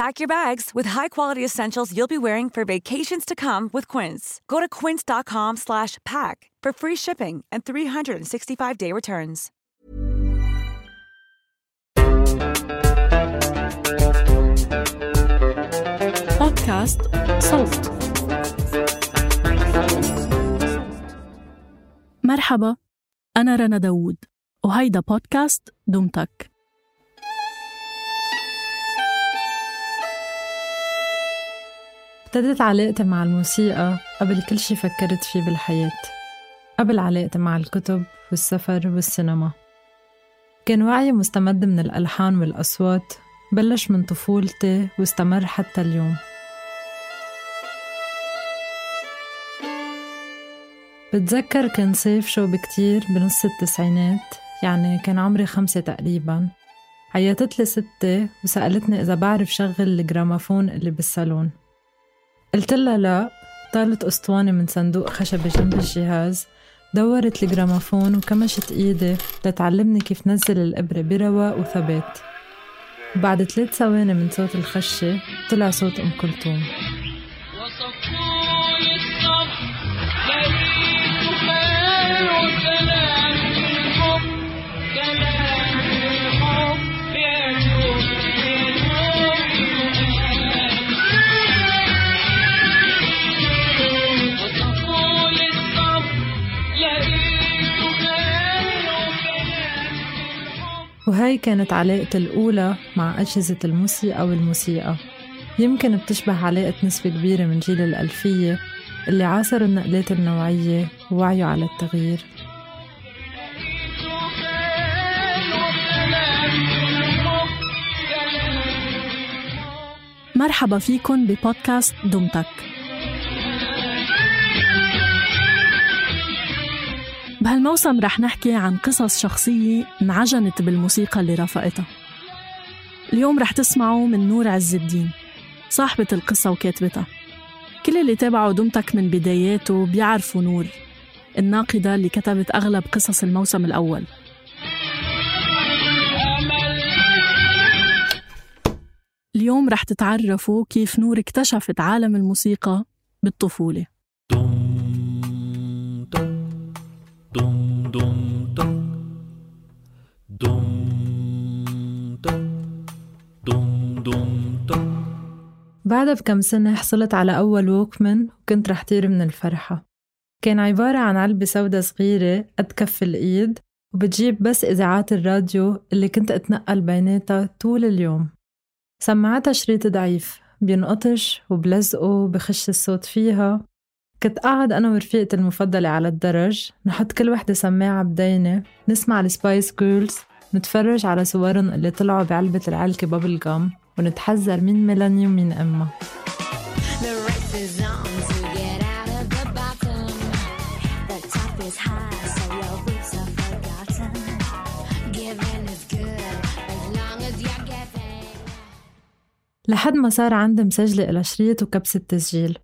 Pack your bags with high-quality essentials you'll be wearing for vacations to come with Quince. Go to quince.com slash pack for free shipping and 365-day returns. بودكاست صوت مرحبا أنا رنا داوود وهيدا بودكاست دمتك ابتدت علاقتي مع الموسيقى قبل كل شي فكرت فيه بالحياة قبل علاقتي مع الكتب والسفر والسينما. كان وعي مستمد من الألحان والأصوات بلش من طفولتي واستمر حتى اليوم. بتذكر كان صيف شوب كتير بنص التسعينات يعني كان عمري خمسة تقريبا. عيطت لي ستي وسألتني إذا بعرف شغل الجرامافون اللي بالصالون. قلت لها لا طالت أسطوانة من صندوق خشبي جنب الجهاز دورت الجرامافون وكمشت إيدي لتعلمني كيف نزل الإبرة برواق وثبات. وبعد ثلاث ثواني من صوت الخشة طلع صوت أم كلثوم. وهاي كانت علاقتي الأولى مع أجهزة الموسيقى والموسيقى يمكن بتشبه علاقة نسبة كبيرة من جيل الألفية اللي عاصروا النقلات النوعية ووعيوا على التغيير. مرحبا فيكن ببودكاست دمتك بهالموسم رح نحكي عن قصص شخصية انعجنت بالموسيقى اللي رافقتها اليوم رح تسمعوا من نور عز الدين صاحبة القصة وكاتبتها. كل اللي تابعوا دمتك من بداياته بيعرفوا نور الناقدة اللي كتبت أغلب قصص الموسم الأول. اليوم رح تتعرفوا كيف نور اكتشفت عالم الموسيقى بالطفولة. بعدها بكم سنة حصلت على أول ووكمان وكنت رح طير من الفرحة. كان عبارة عن علبة سودة صغيرة قد كف الإيد وبتجيب بس إذاعات الراديو اللي كنت أتنقل بيناتها طول اليوم. سماعتها شريط ضعيف بينقطش وبلزقه وبخش الصوت فيها. كنت قاعد أنا ورفيقتي المفضلة على الدرج نحط كل وحدة سماعة بدينة نسمع السبايس جيرلز نتفرج على صورن اللي طلعوا بعلبة العلكة bubble gum. ونتحذر مين ميلاني ومين أمها. لحد ما صار عندي مسجلة إلى شريط وكبسة تسجيل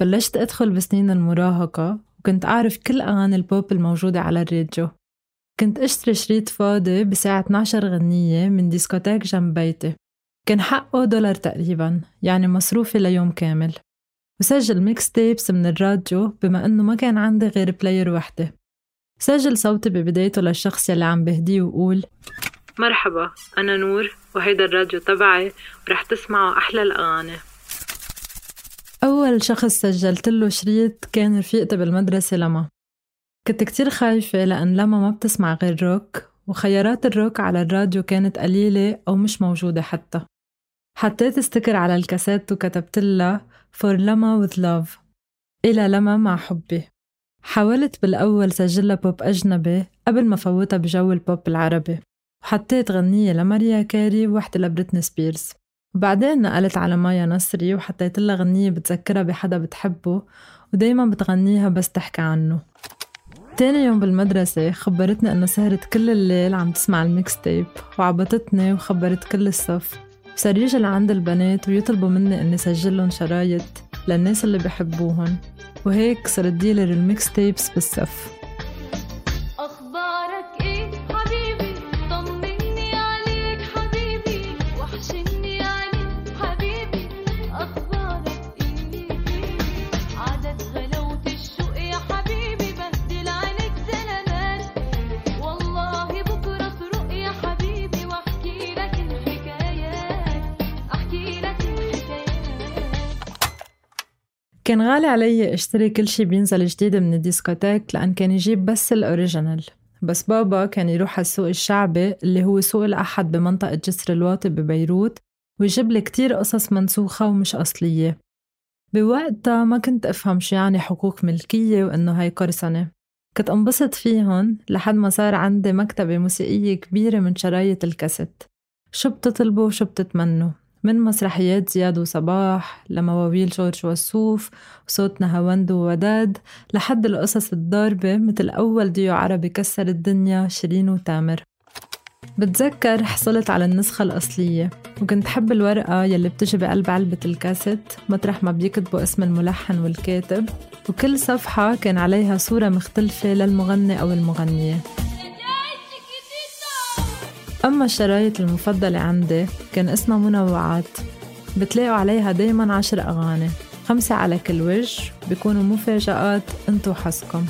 بلشت أدخل بسنين المراهقة وكنت أعرف كل أغاني البوب الموجودة على الراديو. كنت أشتري شريط فاضي بساعة 12 غنية من ديسكوتيك جنب بيتي. كان حقه دولار تقريبا يعني مصروفي ليوم كامل. وسجل mix tapes من الراديو بما إنه ما كان عندي غير player وحدة. سجل صوتي ببدايته للشخص يلي عم بهديه وقول مرحبا أنا نور وهيدا الراديو تبعي ورح تسمعوا أحلى الأغاني. أول شخص سجلت له شريط كان رفيقتي بالمدرسة لما. كنت كتير خايفة لأن لما ما بتسمع غير روك وخيارات الروك على الراديو كانت قليلة أو مش موجودة حتى. حطيت sticker على الكاسيت وكتبت لها For لما with love إلى لما مع حبي حاولت بالأول سجلها بوب أجنبي قبل ما فوتها بجو البوب العربي. وحطيت غنية لماريا كاري وواحدة لبريتني سبيرز. وبعدين نقلت على مايا نصري وحطيت لها غنية بتذكرها بحدا بتحبه ودايما بتغنيها بس تحكي عنه. تاني يوم بالمدرسة خبرتني إنه سهرت كل الليل عم تسمع ال mix tape وعبطتني وخبرت كل الصف. وصار يجي لعند البنات ويطلبوا مني إني سجلهم شرايط للناس اللي بحبوهن. وهيك صرت dealer ال mix tapes بالصف. كان غالي علي اشتري كل شي بينزل جديد من الديسكوتيك لأن كان يجيب بس ال original. بس بابا كان يروح على السوق الشعبي اللي هو سوق الأحد بمنطقة جسر الواطي ببيروت ويجيب لي كتير قصص منسوخة ومش أصلية. بوقتها ما كنت أفهم شو يعني حقوق ملكية وإنه هاي قرصنة كنت انبسط فيهن لحد ما صار عندي مكتبة موسيقية كبيرة من شرايط الكاسيت. شو بتطلبوا وشو بتتمنوا؟ من مسرحيات زياد وصباح لمواويل جورج وسوف وصوت نهاوند ووداد لحد القصص الضاربة مثل أول ديو عربي كسر الدنيا شيرين وتامر. بتذكر حصلت على النسخة الأصلية وكنت حب الورقة يلي بتجي بقلب علبة الكاسيت مطرح ما بيكتبوا اسم الملحن والكاتب وكل صفحة كان عليها صورة مختلفة للمغني أو المغنية. أما الشرايط المفضلة عندي كان اسمها منوعات. بتلاقوا عليها دايما عشر أغاني خمسة على كل وجه بيكونوا مفاجآت انتو حظكم.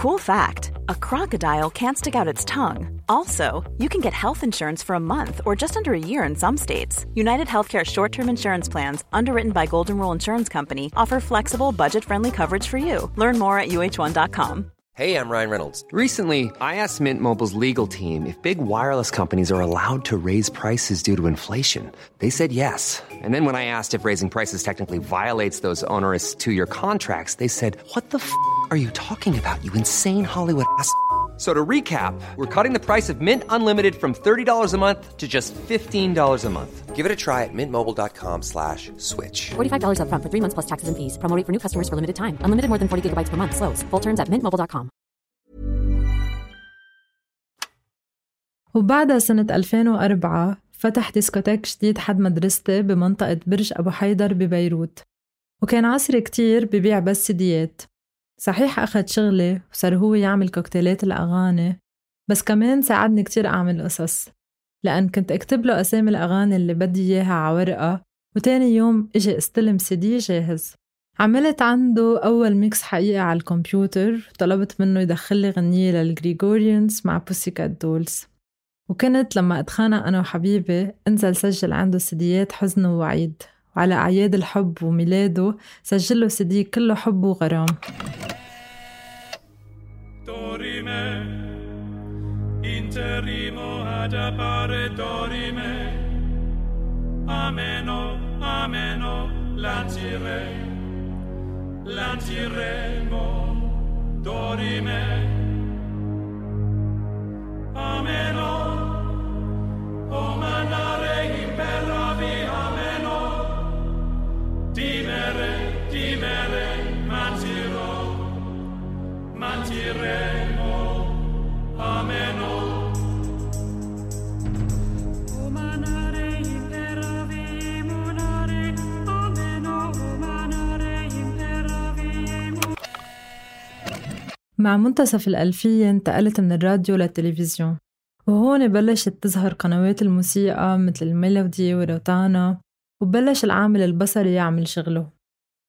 Cool fact a crocodile can't stick out its tongue. Also, you can get health insurance for a month or just under a year in some states. United Healthcare short term insurance plans, underwritten by Golden Rule Insurance Company, offer flexible, budget friendly coverage for you. Learn more at uh1.com. Hey, I'm Ryan Reynolds. Recently, I asked Mint Mobile's legal team if big wireless companies are allowed to raise prices due to inflation. They said yes. And then when I asked if raising prices technically violates those onerous two year contracts, they said, What the f are you talking about, you insane Hollywood ass? f- So to recap, we're cutting the price of Mint Unlimited from $30 a month to just $15 a month. Give it a try at mintmobile.com slash switch. $45 upfront for three months plus taxes and fees. Promo rate for new customers for limited time. Unlimited more than 40 gigabytes per month. Slows. Full terms at mintmobile.com. وبعدها سنة 2004 فتح ديسكوتيك جديد حد مدرستي بمنطقة برج أبو حيدر ببيروت وكان عصري كتير ببيع بس سيديات صحيح أخد شغلي وصار هو يعمل كوكتيلات الأغاني بس كمان ساعدني كتير أعمل قصص لأن كنت أكتب له أسامي الأغاني اللي بدي إياها على ورقة وتاني يوم إجي استلم سيدي جاهز. عملت عنده أول mix حقيقي على الكمبيوتر وطلبت منه يدخل لي غنية لل Gregorians مع Pussycat Dolls وكنت لما أتخانق أنا وحبيبي انزل سجل عنده CDيات حزن ووعيد. على أعياد الحب وميلاده سجل له سدي كله حب وغرام. L'attireremo, dorime, l'attiremo, dorime. مع منتصف الألفية انتقلت من الراديو للتلفزيون وهون بلشت تظهر قنوات الموسيقى مثل الميلودي وروتانا وبلش العامل البصري يعمل شغله.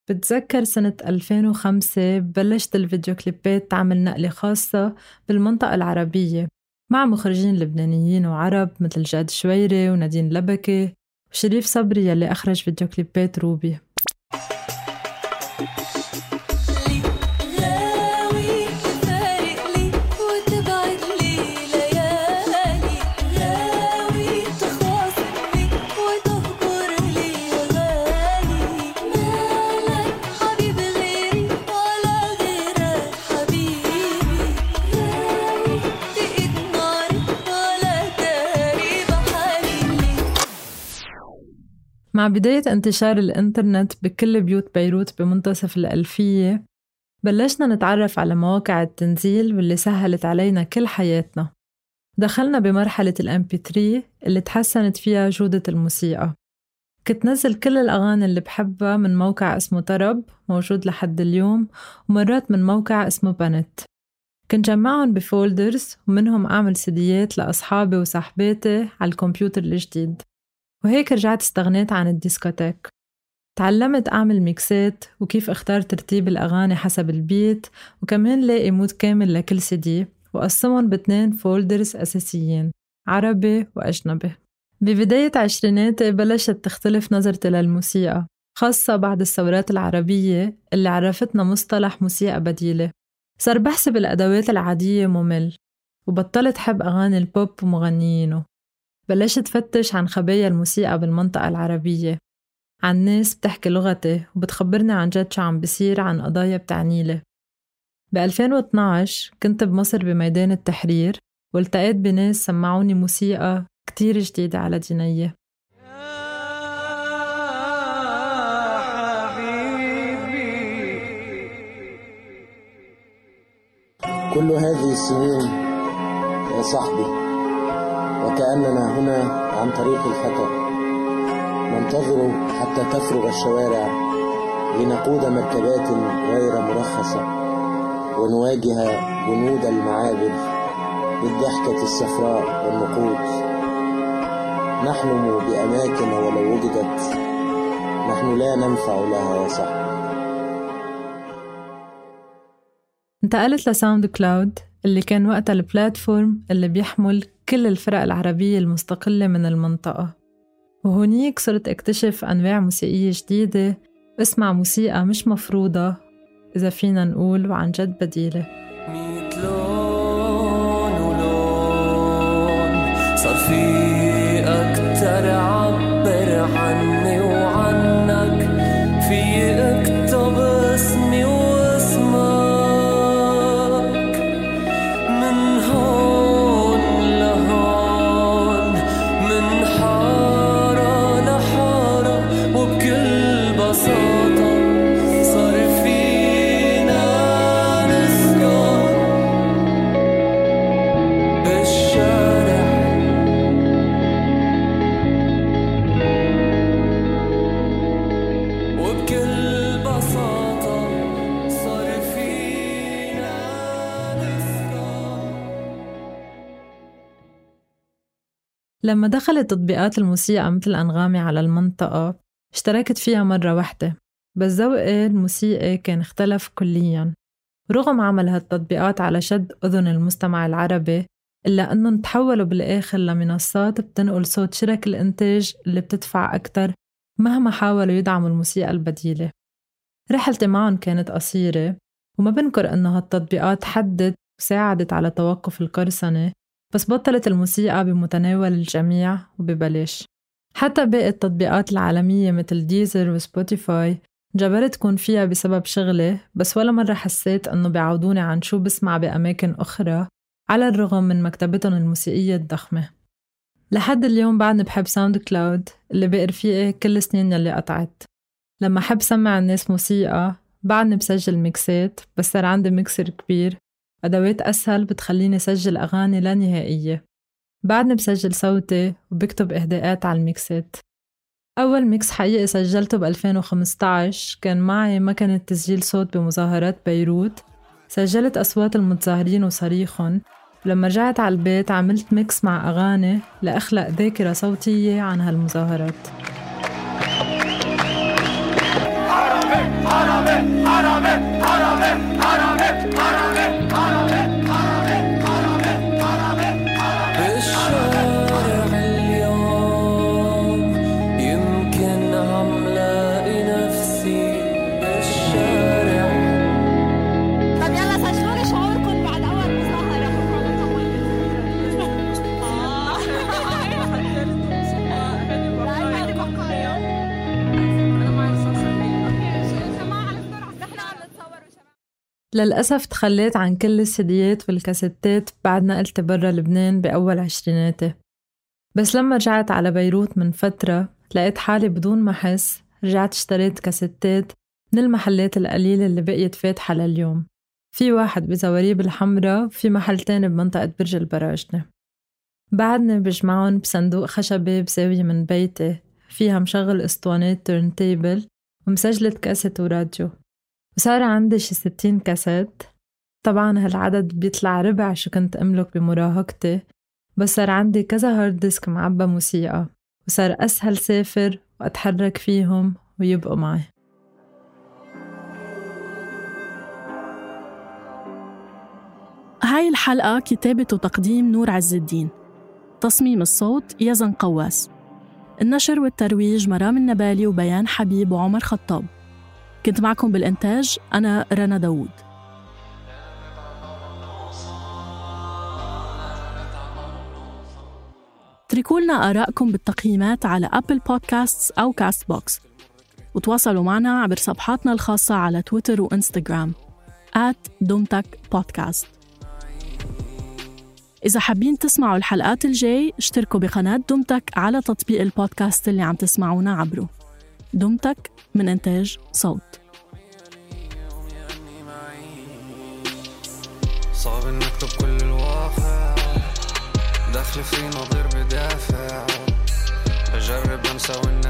بتذكر سنة 2005 بلشت الفيديو كليبات تعمل نقلة خاصة بالمنطقة العربية مع مخرجين لبنانيين وعرب مثل جاد شويري ونادين لبكي وشريف صبري يلي أخرج فيديو كليبات روبي. مع بداية انتشار الإنترنت بكل بيوت بيروت بمنتصف الألفية بلشنا نتعرف على مواقع التنزيل واللي سهلت علينا كل حياتنا. دخلنا بمرحلة الام بي 3 اللي تحسنت فيها جودة الموسيقى. كنت نزل كل الأغاني اللي بحبها من موقع اسمه طرب موجود لحد اليوم ومرات من موقع اسمه بنت. كنت جمعهم بفولدرز ومنهم أعمل سيديات لأصحابي وصاحباتي على الكمبيوتر الجديد. وهيك رجعت استغنيت عن الديسكوتيك. تعلمت أعمل mixات وكيف أختار ترتيب الأغاني حسب ال beat وكمان لاقي mood كامل لكل سي دي وقسمهم باتنين folders أساسيين عربي وأجنبي. ببداية عشريناتي بلشت تختلف نظرتي للموسيقى خاصة بعد الثورات العربية اللي عرفتنا مصطلح موسيقى بديلة. صار بحسب الأدوات العادية ممل وبطلت حب أغاني البوب ومغنيينه. بلشت فتش عن خبايا الموسيقى بالمنطقة العربية. عن ناس بتحكي لغتي وبتخبرني عن جد شو عم بصير عن قضايا بتعنيلي ب 2012 كنت بمصر بميدان التحرير والتقيت بناس سمعوني موسيقى كتير جديدة على دينية. كل هذه السنين يا صاحبي وكأننا هنا عن طريق الخطر ننتظر حتى تفرغ الشوارع لنقود مركبات غير مرخصة ونواجه جنود المعابر بالضحكة الصفراء والنقود. نحلم بأماكن ولو وجدت نحن لا ننفع لها يا صاحبي. انتقلت ل SoundCloud اللي كان وقتها ال platform اللي بيحمل كل الفرق العربية المستقلة من المنطقة. وهونيك صرت اكتشف أنواع موسيقية جديدة واسمع موسيقى مش مفروضة إذا فينا نقول وعن جد بديلة. لما دخلت تطبيقات الموسيقى مثل أنغامي على المنطقة اشتركت فيها مرة واحدة بس ذوقي الموسيقي كان اختلف كلياً. رغم عمل هالتطبيقات على شد أذن المستمع العربي إلا أنهم تحولوا بالآخر لمنصات بتنقل صوت شرك الإنتاج اللي بتدفع أكتر مهما حاولوا يدعموا الموسيقى البديلة. رحلتي معهم كانت قصيرة وما بنكر إنه هالتطبيقات حدت وساعدت على توقف القرصنة بس بطلت الموسيقى بمتناول الجميع وببلاش. حتى باقي التطبيقات العالمية مثل Deezer و Spotify جبرت كون فيها بسبب شغلي بس ولا مرة حسيت إنه بيعودوني عن شو بسمع بأماكن أخرى على الرغم من مكتبتهم الموسيقية الضخمة. لحد اليوم بعدني بحب SoundCloud اللي بقي رفيقي كل السنين يلي قطعت. لما أحب سمع الناس موسيقى بعدني بسجل mixات بس صار عندي ميكسر كبير أدوات أسهل بتخليني سجل أغاني لا نهائية. بعدني بسجل صوتي وبكتب إهداءات على ال mixes. أول mix حقيقي سجلته ب 2015 كان معي مكنة تسجيل صوت بمظاهرات بيروت. سجلت أصوات المتظاهرين وصريخهم. ولما رجعت على البيت عملت mix مع أغاني لأخلق ذاكرة صوتية عن هالمظاهرات. للأسف تخليت عن كل ال CDيات والكاسيتات بعد نقلتي برا لبنان بأول عشريناتي. بس لما رجعت على بيروت من فترة لقيت حالي بدون ما أحس رجعت اشتريت كاسيتات من المحلات القليلة اللي بقيت فاتحة لليوم. في واحد بزواريب الحمراء وفي محل تاني بمنطقة برج البراجنة. بعدني بجمعهم بصندوق خشبي بزاوية من بيتي فيها مشغل أسطوانات turntable ومسجلة كاسيت وراديو. وصار عندي شي ستين كاسيت. طبعا هالعدد بيطلع ربع شو كنت أملك بمراهقتي بس صار عندي كذا hard disk معبى موسيقى وصار أسهل سافر وأتحرك فيهم ويبقوا معي. هاي الحلقة كتابة وتقديم نور عز الدين. تصميم الصوت يزن قواس. النشر والترويج مرام النبالي وبيان حبيب وعمر خطاب. كنت معكم بالإنتاج أنا رنا داوود. اتركوا لنا آرائكم بالتقييمات على Apple Podcasts أو Castbox وتواصلوا معنا عبر صفحاتنا الخاصة على تويتر وإنستغرام. دومتك بودكاست إذا حابين تسمعوا الحلقات الجاي اشتركوا بقناة دومتك على تطبيق البودكاست اللي عم تسمعونا عبره. دومتك من إنتاج صوت. صعب اني اكتب كل الواقع. دخل في نظير بدافع. بجرب أنسى واني